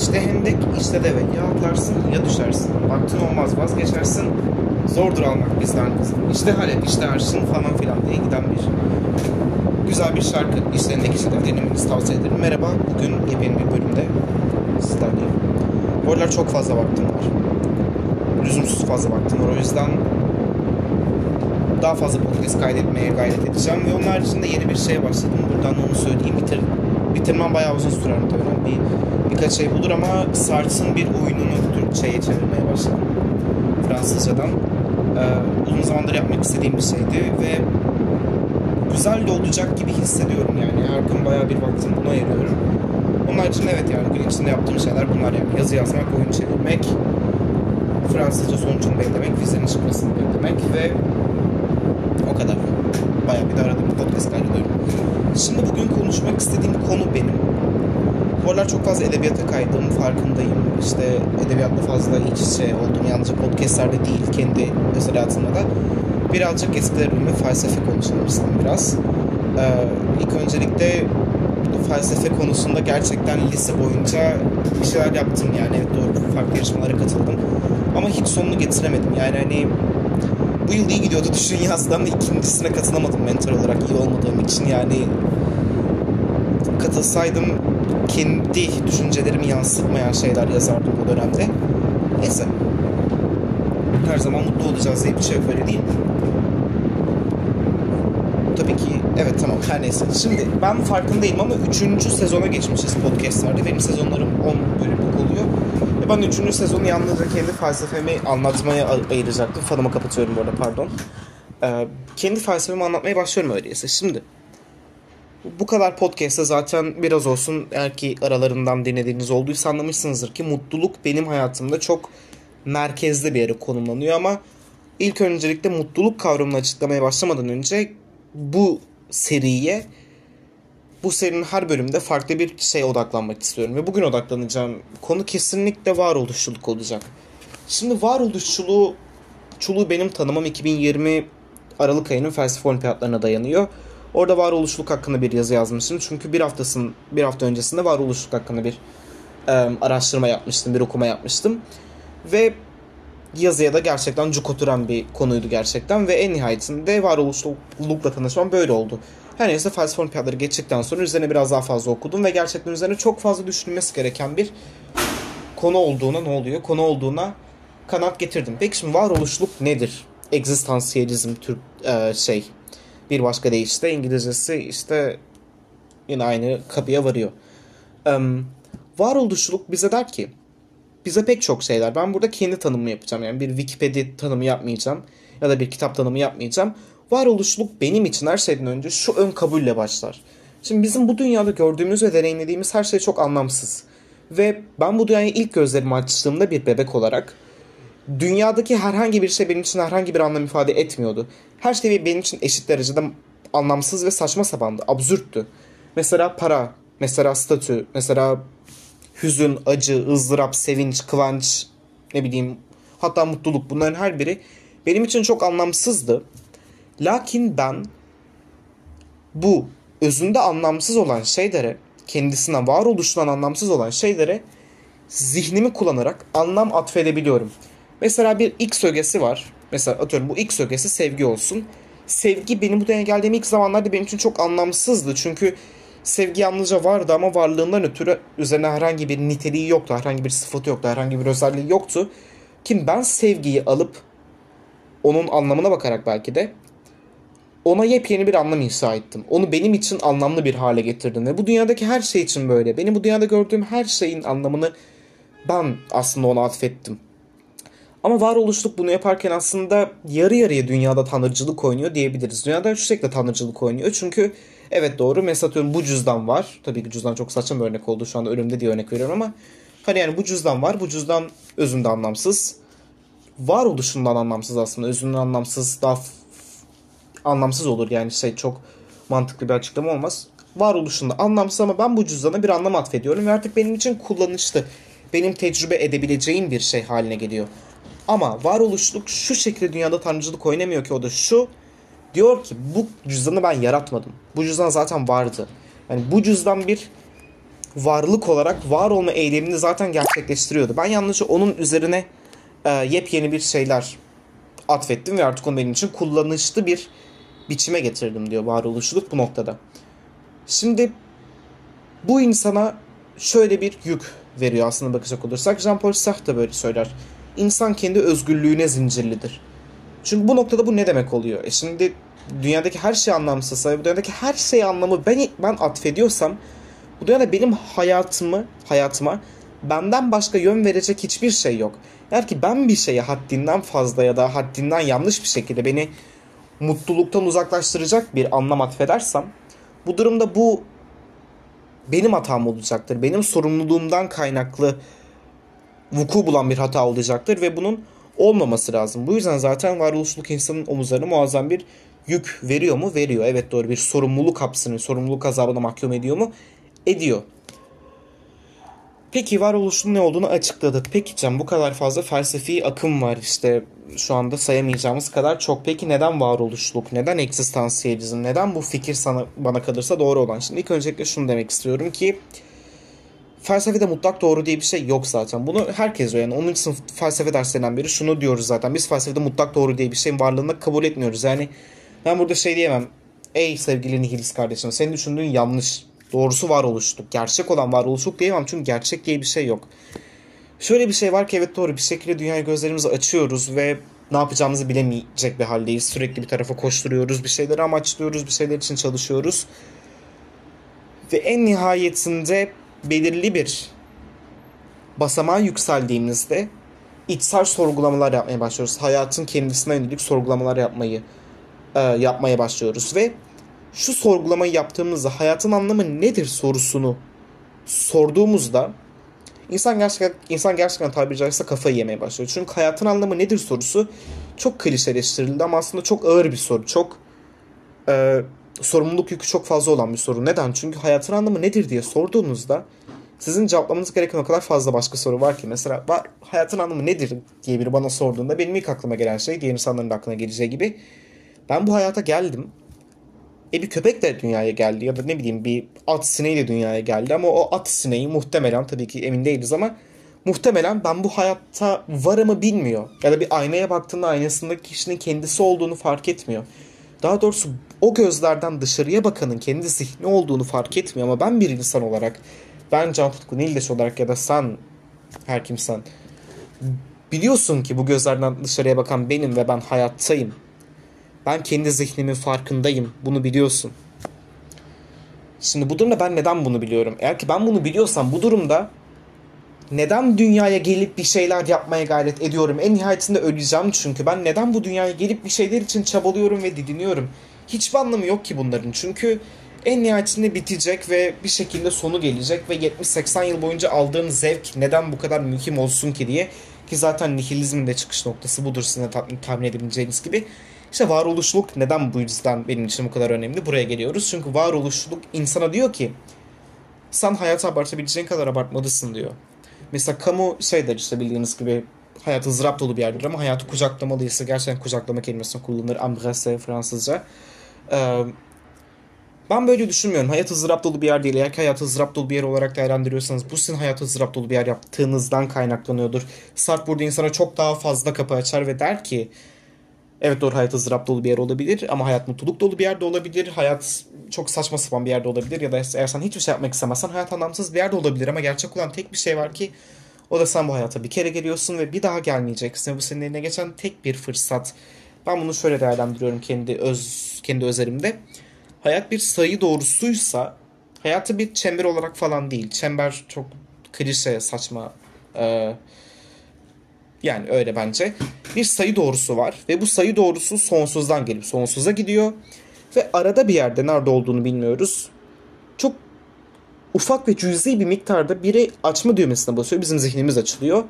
İşte hendek, işte deve. Ya atlarsın ya düşersin. Baktın olmaz vazgeçersin. Zordur almak bizden kızım. İşte Halep, işte Arşın falan filan diye giden bir güzel bir şarkı. İşte hendek işte de dinlemenizi tavsiye ederim. Merhaba, bugün yepyeni bir bölümde sizlerleyim. Bu aralar çok fazla vaktim var. Lüzumsuz fazla vaktim var. O yüzden daha fazla podcast kaydetmeye gayret edeceğim. Ve onun haricinde yeni bir şeye başladım. Buradan onu söyleyeyim. Bitir, bitirmem bayağı uzun sürer muhtemelen. Bir, birkaç şey bulur ama Sart'ın bir oyununu Türkçe'ye çevirmeye başladım. Fransızcadan. Ee, uzun zamandır yapmak istediğim bir şeydi ve güzel de olacak gibi hissediyorum yani. Her gün bayağı bir vaktim buna ayırıyorum. Onun haricinde evet yani gün içinde yaptığım şeyler bunlar yani. Yazı yazmak, oyun çevirmek, Fransızca sonucunu beklemek, vizenin çıkmasını beklemek ve o kadar. Bayağı bir de arada bir podcast kaydediyorum. Şimdi bugün konuşmak istediğim konu benim. Aralar çok fazla edebiyata kaydım, farkındayım. İşte edebiyatla fazla iç içe oldum. Yalnızca podcastlerde değil, kendi özel hayatımda da. Birazcık eskilerim ve felsefe konuşalım istedim biraz. Ee, ilk öncelikle felsefe konusunda gerçekten lise boyunca bir şeyler yaptım yani. Evet doğru farklı yarışmalara katıldım. Ama hiç sonunu getiremedim. Yani hani bu yıl iyi gidiyordu düşün yazdan da ikincisine katılamadım mental olarak iyi olmadığım için yani katılsaydım kendi düşüncelerimi yansıtmayan şeyler yazardım bu dönemde. Neyse. Her zaman mutlu olacağız diye bir şey yok öyle değil mi? Tabii ki evet tamam her neyse. Şimdi ben farkındayım ama 3. sezona geçmişiz podcastlerde. Benim sezonlarım 10 bölümlük oluyor. Ve ben 3. sezonu yalnızca kendi felsefemi anlatmaya ayıracaktım. Fanımı kapatıyorum bu arada pardon. Ee, kendi felsefemi anlatmaya başlıyorum öyleyse. Şimdi bu kadar podcast'te zaten biraz olsun eğer ki aralarından dinlediğiniz olduysa anlamışsınızdır ki mutluluk benim hayatımda çok merkezde bir yere konumlanıyor ama ilk öncelikle mutluluk kavramını açıklamaya başlamadan önce bu seriye bu serinin her bölümde farklı bir şeye odaklanmak istiyorum. Ve bugün odaklanacağım konu kesinlikle varoluşçuluk olacak. Şimdi varoluşçuluğu çuluğu benim tanımım 2020 Aralık ayının felsefe olimpiyatlarına dayanıyor. Orada varoluşluk hakkında bir yazı yazmıştım. Çünkü bir haftasın bir hafta öncesinde varoluşluk hakkında bir e, araştırma yapmıştım, bir okuma yapmıştım. Ve yazıya da gerçekten cuk oturan bir konuydu gerçekten ve en nihayetinde varoluşlukla tanışmam böyle oldu. Her neyse felsefe olimpiyatları geçtikten sonra üzerine biraz daha fazla okudum ve gerçekten üzerine çok fazla düşünülmesi gereken bir konu olduğuna ne oluyor? Konu olduğuna kanat getirdim. Peki şimdi varoluşluk nedir? Existentialism Türk e, şey bir başka deyişle İngilizcesi işte yine aynı kapıya varıyor. Um, varoluşçuluk bize der ki bize pek çok şeyler. Ben burada kendi tanımımı yapacağım. Yani bir Wikipedia tanımı yapmayacağım. Ya da bir kitap tanımı yapmayacağım. Varoluşluk benim için her şeyden önce şu ön kabulle başlar. Şimdi bizim bu dünyada gördüğümüz ve deneyimlediğimiz her şey çok anlamsız. Ve ben bu dünyayı ilk gözlerimi açtığımda bir bebek olarak dünyadaki herhangi bir şey benim için herhangi bir anlam ifade etmiyordu. Her şey benim için eşit derecede anlamsız ve saçma sapandı, absürttü. Mesela para, mesela statü, mesela hüzün, acı, ızdırap, sevinç, kıvanç, ne bileyim hatta mutluluk bunların her biri benim için çok anlamsızdı. Lakin ben bu özünde anlamsız olan şeylere, kendisine varoluşundan anlamsız olan şeylere zihnimi kullanarak anlam atfedebiliyorum. Mesela bir X ögesi var. Mesela atıyorum bu X ögesi sevgi olsun. Sevgi benim bu dünyaya geldiğim ilk zamanlarda benim için çok anlamsızdı. Çünkü sevgi yalnızca vardı ama varlığından ötürü üzerine herhangi bir niteliği yoktu. Herhangi bir sıfatı yoktu. Herhangi bir özelliği yoktu. Kim ben sevgiyi alıp onun anlamına bakarak belki de ona yepyeni bir anlam inşa ettim. Onu benim için anlamlı bir hale getirdim. Ve bu dünyadaki her şey için böyle. Benim bu dünyada gördüğüm her şeyin anlamını ben aslında ona atfettim. Ama varoluşluk bunu yaparken aslında yarı yarıya dünyada tanrıcılık oynuyor diyebiliriz. Dünyada şekilde tanrıcılık oynuyor. Çünkü evet doğru mesela bu cüzdan var. Tabii ki cüzdan çok saçma bir örnek oldu şu anda önümde diye örnek veriyorum ama hani yani bu cüzdan var. Bu cüzdan özünde anlamsız. Varoluşundan anlamsız aslında. Özünden anlamsız daha anlamsız olur yani şey çok mantıklı bir açıklama olmaz. Varoluşunda anlamsız ama ben bu cüzdana bir anlam atfediyorum ve artık benim için kullanışlı. Benim tecrübe edebileceğim bir şey haline geliyor. Ama varoluşluk şu şekilde dünyada tanrıcılık oynamıyor ki o da şu. Diyor ki bu cüzdanı ben yaratmadım. Bu cüzdan zaten vardı. Yani bu cüzdan bir varlık olarak var olma eylemini zaten gerçekleştiriyordu. Ben yalnızca onun üzerine e, yepyeni bir şeyler atfettim ve artık onu benim için kullanışlı bir biçime getirdim diyor varoluşluluk bu noktada. Şimdi bu insana şöyle bir yük veriyor aslında bakacak olursak. Jean-Paul Sartre da böyle söyler. İnsan kendi özgürlüğüne zincirlidir. Çünkü bu noktada bu ne demek oluyor? E şimdi dünyadaki her şey anlamsızsa, bu dünyadaki her şey anlamı ben, ben atfediyorsam bu dünyada benim hayatımı, hayatıma benden başka yön verecek hiçbir şey yok. Eğer ki ben bir şeye haddinden fazla ya da haddinden yanlış bir şekilde beni mutluluktan uzaklaştıracak bir anlam atfedersem bu durumda bu benim hatam olacaktır. Benim sorumluluğumdan kaynaklı vuku bulan bir hata olacaktır ve bunun olmaması lazım. Bu yüzden zaten varoluşluk insanın omuzlarına muazzam bir yük veriyor mu? Veriyor. Evet doğru bir sorumluluk hapsını, sorumluluk azabına mahkum ediyor mu? Ediyor. Peki varoluşun ne olduğunu açıkladık. Peki Can bu kadar fazla felsefi akım var işte şu anda sayamayacağımız kadar çok. Peki neden varoluşluk, neden eksistansiyelizm, neden bu fikir sana bana kalırsa doğru olan? Şimdi ilk öncelikle şunu demek istiyorum ki felsefede mutlak doğru diye bir şey yok zaten. Bunu herkes. Yani 10. sınıf felsefe derslerinden biri şunu diyoruz zaten. Biz felsefede mutlak doğru diye bir şeyin varlığını kabul etmiyoruz. Yani ben burada şey diyemem. Ey sevgili nihilist kardeşim senin düşündüğün yanlış. Doğrusu varoluşluk. Gerçek olan varoluşluk diyemem çünkü gerçek diye bir şey yok. Şöyle bir şey var ki evet doğru bir şekilde dünyaya gözlerimizi açıyoruz ve ne yapacağımızı bilemeyecek bir haldeyiz. Sürekli bir tarafa koşturuyoruz, bir şeyleri amaçlıyoruz, bir şeyler için çalışıyoruz. Ve en nihayetinde belirli bir basamağa yükseldiğimizde içsel sorgulamalar yapmaya başlıyoruz. Hayatın kendisine yönelik sorgulamalar yapmayı e, yapmaya başlıyoruz ve şu sorgulamayı yaptığımızda hayatın anlamı nedir sorusunu sorduğumuzda insan gerçekten insan gerçekten tabiri caizse kafayı yemeye başlıyor. Çünkü hayatın anlamı nedir sorusu çok klişeleştirildi ama aslında çok ağır bir soru. Çok e, sorumluluk yükü çok fazla olan bir soru. Neden? Çünkü hayatın anlamı nedir diye sorduğunuzda sizin cevaplamanız gereken o kadar fazla başka soru var ki. Mesela var, hayatın anlamı nedir diye biri bana sorduğunda benim ilk aklıma gelen şey diğer insanların da aklına geleceği gibi ben bu hayata geldim. E bir köpek de dünyaya geldi ya da ne bileyim bir at sineği de dünyaya geldi ama o at sineği muhtemelen tabii ki emin değiliz ama muhtemelen ben bu hayatta varımı bilmiyor. Ya da bir aynaya baktığında aynasındaki kişinin kendisi olduğunu fark etmiyor. Daha doğrusu o gözlerden dışarıya bakanın kendi zihni olduğunu fark etmiyor ama ben bir insan olarak ben Can Tutku Nildeş olarak ya da sen her kimsen biliyorsun ki bu gözlerden dışarıya bakan benim ve ben hayattayım. Ben kendi zihnimin farkındayım. Bunu biliyorsun. Şimdi bu durumda ben neden bunu biliyorum? Eğer ki ben bunu biliyorsam bu durumda neden dünyaya gelip bir şeyler yapmaya gayret ediyorum? En nihayetinde öleceğim çünkü. Ben neden bu dünyaya gelip bir şeyler için çabalıyorum ve didiniyorum? Hiçbir anlamı yok ki bunların. Çünkü en nihayetinde bitecek ve bir şekilde sonu gelecek ve 70-80 yıl boyunca aldığın zevk neden bu kadar mühim olsun ki diye ki zaten nihilizmin de çıkış noktası budur sizin de tahmin edebileceğiniz gibi. İşte varoluşluluk neden bu yüzden benim için bu kadar önemli? Buraya geliyoruz. Çünkü varoluşluluk insana diyor ki sen hayatı abartabileceğin kadar abartmalısın diyor. Mesela kamu şey der işte bildiğiniz gibi hayat ızdırap dolu bir yerdir ama hayatı kucaklamalıysa gerçekten kucaklama kelimesini kullanır. Embrasser Fransızca. Ee, ben böyle düşünmüyorum. Hayat ızdırap dolu bir yer değil. Eğer ki hayatı ızdırap dolu bir yer olarak değerlendiriyorsanız bu sizin hayatı ızdırap dolu bir yer yaptığınızdan kaynaklanıyordur. Sartre burada insana çok daha fazla kapı açar ve der ki Evet doğru hayat ızdırap dolu bir yer olabilir ama hayat mutluluk dolu bir yerde olabilir. Hayat çok saçma sapan bir yerde olabilir ya da eğer sen hiçbir şey yapmak istemezsen hayat anlamsız bir yerde olabilir ama gerçek olan tek bir şey var ki o da sen bu hayata bir kere geliyorsun ve bir daha gelmeyeceksin. Bu senin eline geçen tek bir fırsat. Ben bunu şöyle değerlendiriyorum kendi öz kendi özelimde. Hayat bir sayı doğrusuysa hayatı bir çember olarak falan değil. Çember çok klişe, saçma. Ee, yani öyle bence. Bir sayı doğrusu var ve bu sayı doğrusu sonsuzdan gelip sonsuza gidiyor. Ve arada bir yerde nerede olduğunu bilmiyoruz. Çok ufak ve cüzi bir miktarda biri açma düğmesine basıyor. Bizim zihnimiz açılıyor.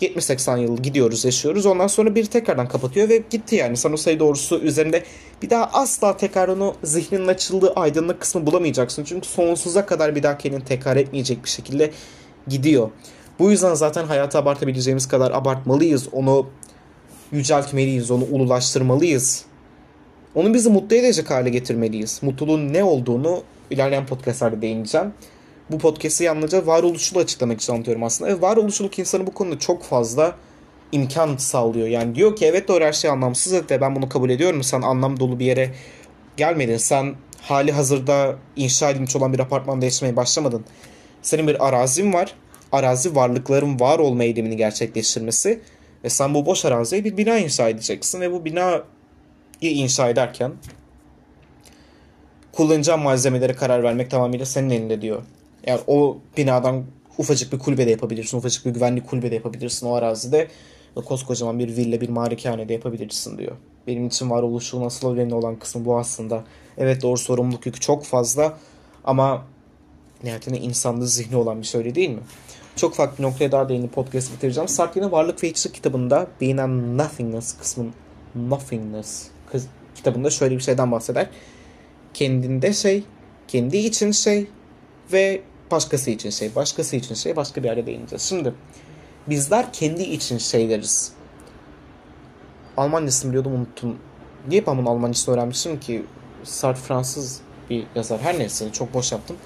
70-80 yıl gidiyoruz, yaşıyoruz. Ondan sonra biri tekrardan kapatıyor ve gitti yani. Sayı doğrusu üzerinde bir daha asla tekrar onu zihninin açıldığı aydınlık kısmı bulamayacaksın. Çünkü sonsuza kadar bir daha kendini tekrar etmeyecek bir şekilde gidiyor. Bu yüzden zaten hayatı abartabileceğimiz kadar abartmalıyız. Onu yüceltmeliyiz, onu ululaştırmalıyız. Onu bizi mutlu edecek hale getirmeliyiz. Mutluluğun ne olduğunu ilerleyen podcastlerde değineceğim. Bu podcast'i yalnızca varoluşçuluğu açıklamak için anlatıyorum aslında. Ve varoluşçuluk insanı bu konuda çok fazla imkan sağlıyor. Yani diyor ki evet doğru her şey anlamsız ve ben bunu kabul ediyorum. Sen anlam dolu bir yere gelmedin. Sen hali hazırda inşa edilmiş olan bir apartmanda yaşamaya başlamadın. Senin bir arazin var. Arazi varlıkların var olma eylemini gerçekleştirmesi. Ve sen bu boş araziye bir bina inşa edeceksin. Ve bu binayı inşa ederken kullanacağın malzemelere karar vermek tamamıyla senin elinde diyor. Yani o binadan ufacık bir kulübe de yapabilirsin. Ufacık bir güvenlik kulübe de yapabilirsin o arazide. Koskocaman bir villa, bir malikane de yapabilirsin diyor. Benim için varoluşluğun asıl önemli olan kısmı bu aslında. Evet doğru sorumluluk yükü çok fazla ama nihayetinde insanda zihni olan bir şey değil mi? Çok farklı bir noktaya daha değinip podcast bitireceğim. Sartre'nin Varlık ve Hiçlik kitabında Being and Nothingness kısmın Nothingness kitabında şöyle bir şeyden bahseder. Kendinde şey, kendi için şey ve başkası için şey, başkası için şey, başka bir yerde değineceğiz. Şimdi bizler kendi için şeyleriz. Almancasını biliyordum unuttum. Niye ben bunun Almancasını öğrenmişim ki? Sartre Fransız bir yazar. Her neyse çok boş yaptım.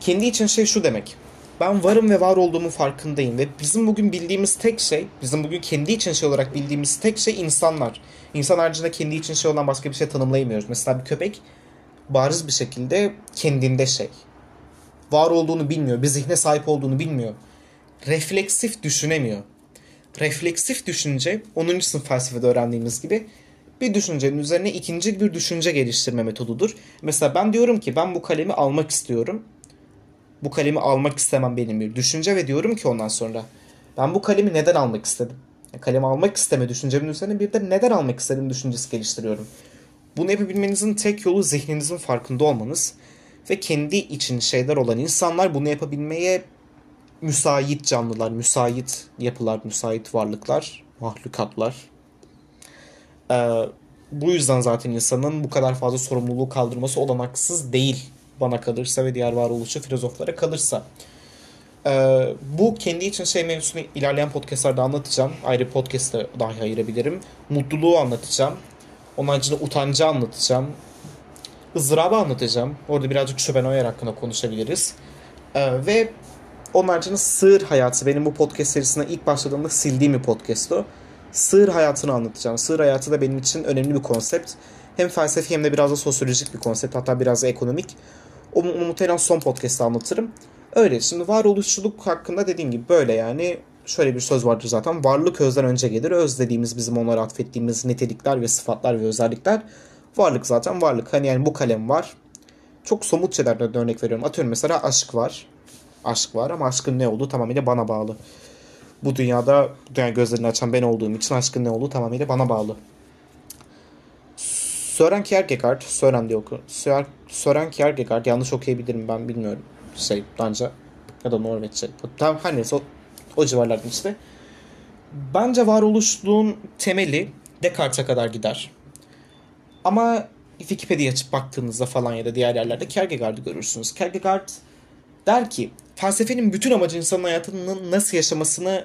Kendi için şey şu demek. Ben varım ve var olduğumu farkındayım ve bizim bugün bildiğimiz tek şey, bizim bugün kendi için şey olarak bildiğimiz tek şey insanlar. İnsan haricinde kendi için şey olan başka bir şey tanımlayamıyoruz. Mesela bir köpek bariz bir şekilde kendinde şey. Var olduğunu bilmiyor, bir zihne sahip olduğunu bilmiyor. Refleksif düşünemiyor. Refleksif düşünce, 10. sınıf felsefede öğrendiğimiz gibi bir düşüncenin üzerine ikinci bir düşünce geliştirme metodudur. Mesela ben diyorum ki ben bu kalemi almak istiyorum. Bu kalemi almak istemem benim bir düşünce ve diyorum ki ondan sonra ben bu kalemi neden almak istedim? kalemi almak isteme düşüncemin üzerine bir de neden almak istedim düşüncesi geliştiriyorum. Bunu yapabilmenizin tek yolu zihninizin farkında olmanız ve kendi için şeyler olan insanlar bunu yapabilmeye müsait canlılar, müsait yapılar, müsait varlıklar, mahlukatlar. Ee, bu yüzden zaten insanın bu kadar fazla sorumluluğu kaldırması olanaksız değil bana kalırsa ve diğer varoluşçu filozoflara kalırsa. Ee, bu kendi için şey mevzusunu ilerleyen podcastlarda anlatacağım. Ayrı podcast'ta dahi ayırabilirim. Mutluluğu anlatacağım. Onun haricinde utancı anlatacağım. Izdırabı anlatacağım. Orada birazcık Schopenhauer hakkında konuşabiliriz. Ee, ve onun haricinde sığır hayatı. Benim bu podcast serisine ilk başladığımda sildiğim bir podcast o. Sığır hayatını anlatacağım. Sığır hayatı da benim için önemli bir konsept. Hem felsefi hem de biraz da sosyolojik bir konsept. Hatta biraz da ekonomik. Onu muhtemelen son podcast'ta anlatırım. Öyle. Şimdi varoluşçuluk hakkında dediğim gibi böyle yani şöyle bir söz vardır zaten. Varlık özden önce gelir. Öz dediğimiz bizim onlara atfettiğimiz nitelikler ve sıfatlar ve özellikler. Varlık zaten varlık. Hani yani bu kalem var. Çok somut şeylerden örnek veriyorum. Atıyorum mesela aşk var. Aşk var ama aşkın ne olduğu tamamıyla bana bağlı. Bu dünyada dünya gözlerini açan ben olduğum için aşkın ne olduğu tamamıyla bana bağlı. Sören Kierkegaard, Sören diye oku. Sören Kierkegaard yanlış okuyabilirim ben bilmiyorum. Şey Danca ya da Norveççe. Tam her neyse o, o civarlarda işte. Bence varoluşluğun temeli Descartes'e kadar gider. Ama Wikipedia açıp baktığınızda falan ya da diğer yerlerde Kierkegaard'ı görürsünüz. Kierkegaard der ki felsefenin bütün amacı insanın hayatının nasıl yaşamasını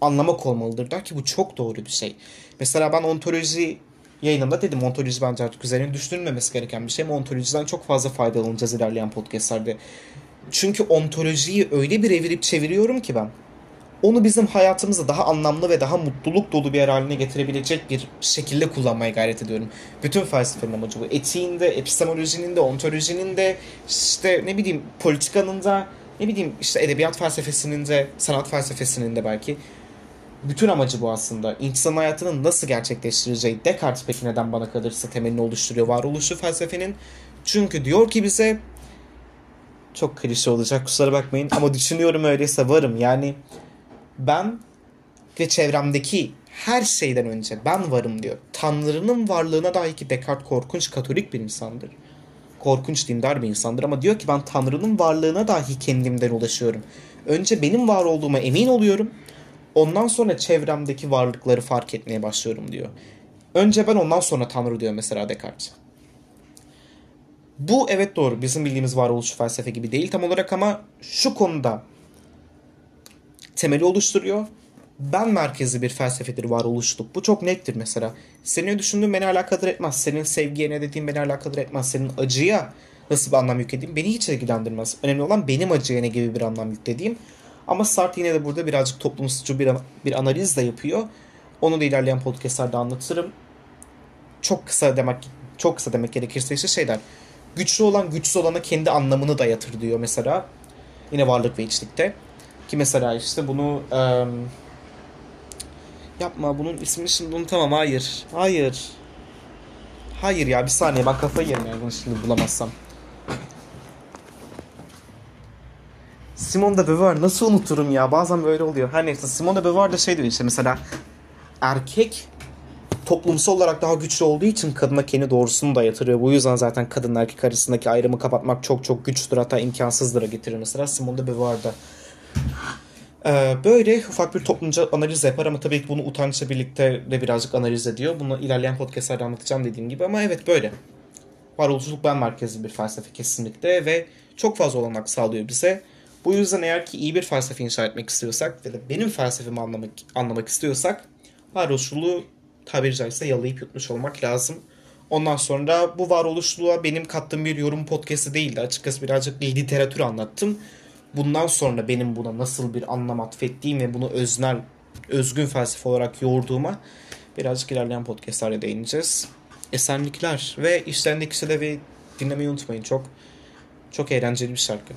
anlamak olmalıdır. Der ki bu çok doğru bir şey. Mesela ben ontoloji yayınımda dedim ontoloji bence artık üzerine düşünülmemesi gereken bir şey ama ontolojiden çok fazla faydalanacağız ilerleyen podcastlerde. Çünkü ontolojiyi öyle bir evirip çeviriyorum ki ben. Onu bizim hayatımızda daha anlamlı ve daha mutluluk dolu bir yer haline getirebilecek bir şekilde kullanmaya gayret ediyorum. Bütün felsefenin amacı bu. Etiğin de, epistemolojinin de, ontolojinin de, işte ne bileyim politikanın da, ne bileyim işte edebiyat felsefesinin de, sanat felsefesinin de belki. Bütün amacı bu aslında. İnsan hayatını nasıl gerçekleştireceği. Descartes peki neden bana kalırsa temelini oluşturuyor varoluşu felsefenin. Çünkü diyor ki bize çok klişe olacak kusura bakmayın ama düşünüyorum öyleyse varım. Yani ben ve çevremdeki her şeyden önce ben varım diyor. Tanrı'nın varlığına dahi ki Descartes korkunç katolik bir insandır. Korkunç dindar bir insandır ama diyor ki ben Tanrı'nın varlığına dahi kendimden ulaşıyorum. Önce benim var olduğuma emin oluyorum. Ondan sonra çevremdeki varlıkları fark etmeye başlıyorum diyor. Önce ben ondan sonra Tanrı diyor mesela Descartes. Bu evet doğru. Bizim bildiğimiz varoluş felsefe gibi değil tam olarak ama şu konuda temeli oluşturuyor. Ben merkezli bir felsefedir varoluşluk. Bu çok nettir mesela. Senin düşündüğün beni alakadar etmez. Senin sevgiye ne dediğin beni alakadar etmez. Senin acıya nasıl bir anlam yüklediğim beni hiç ilgilendirmez. Önemli olan benim acıya ne gibi bir anlam yüklediğim. Ama Sartre yine de burada birazcık toplumsuzcu bir, bir analiz de yapıyor. Onu da ilerleyen podcastlerde anlatırım. Çok kısa demek çok kısa demek gerekirse işte şeyler. Güçlü olan güçsüz olana kendi anlamını dayatır diyor mesela. Yine varlık ve içlikte. Ki mesela işte bunu e, yapma bunun ismini şimdi unutamam. Hayır. Hayır. Hayır ya bir saniye ben kafayı yerim yani bunu şimdi bulamazsam. Simone de Beauvoir nasıl unuturum ya bazen böyle oluyor. Her neyse Simone de Beauvoir da şey diyor işte mesela erkek toplumsal olarak daha güçlü olduğu için kadına kendi doğrusunu da yatırıyor. Bu yüzden zaten kadın erkek arasındaki ayrımı kapatmak çok çok güçtür hatta imkansızdır getirir mesela Simone de Beauvoir'da. Ee, böyle ufak bir toplumca analiz yapar ama tabii ki bunu utançla birlikte de birazcık analiz ediyor. Bunu ilerleyen podcastlerde anlatacağım dediğim gibi ama evet böyle. Varoluşçuluk ben merkezli bir felsefe kesinlikle ve çok fazla olanak sağlıyor bize. Bu yüzden eğer ki iyi bir felsefe inşa etmek istiyorsak ve de benim felsefemi anlamak, anlamak istiyorsak varoluşçuluğu tabiri caizse yalayıp yutmuş olmak lazım. Ondan sonra bu varoluşçuluğa benim kattığım bir yorum podcast'i değildi. Açıkçası birazcık literatür anlattım. Bundan sonra benim buna nasıl bir anlam atfettiğim ve bunu öznel, özgün felsefe olarak yoğurduğuma birazcık ilerleyen podcastlerde değineceğiz. Esenlikler ve işlerindeki ve dinlemeyi unutmayın. Çok çok eğlenceli bir şarkı.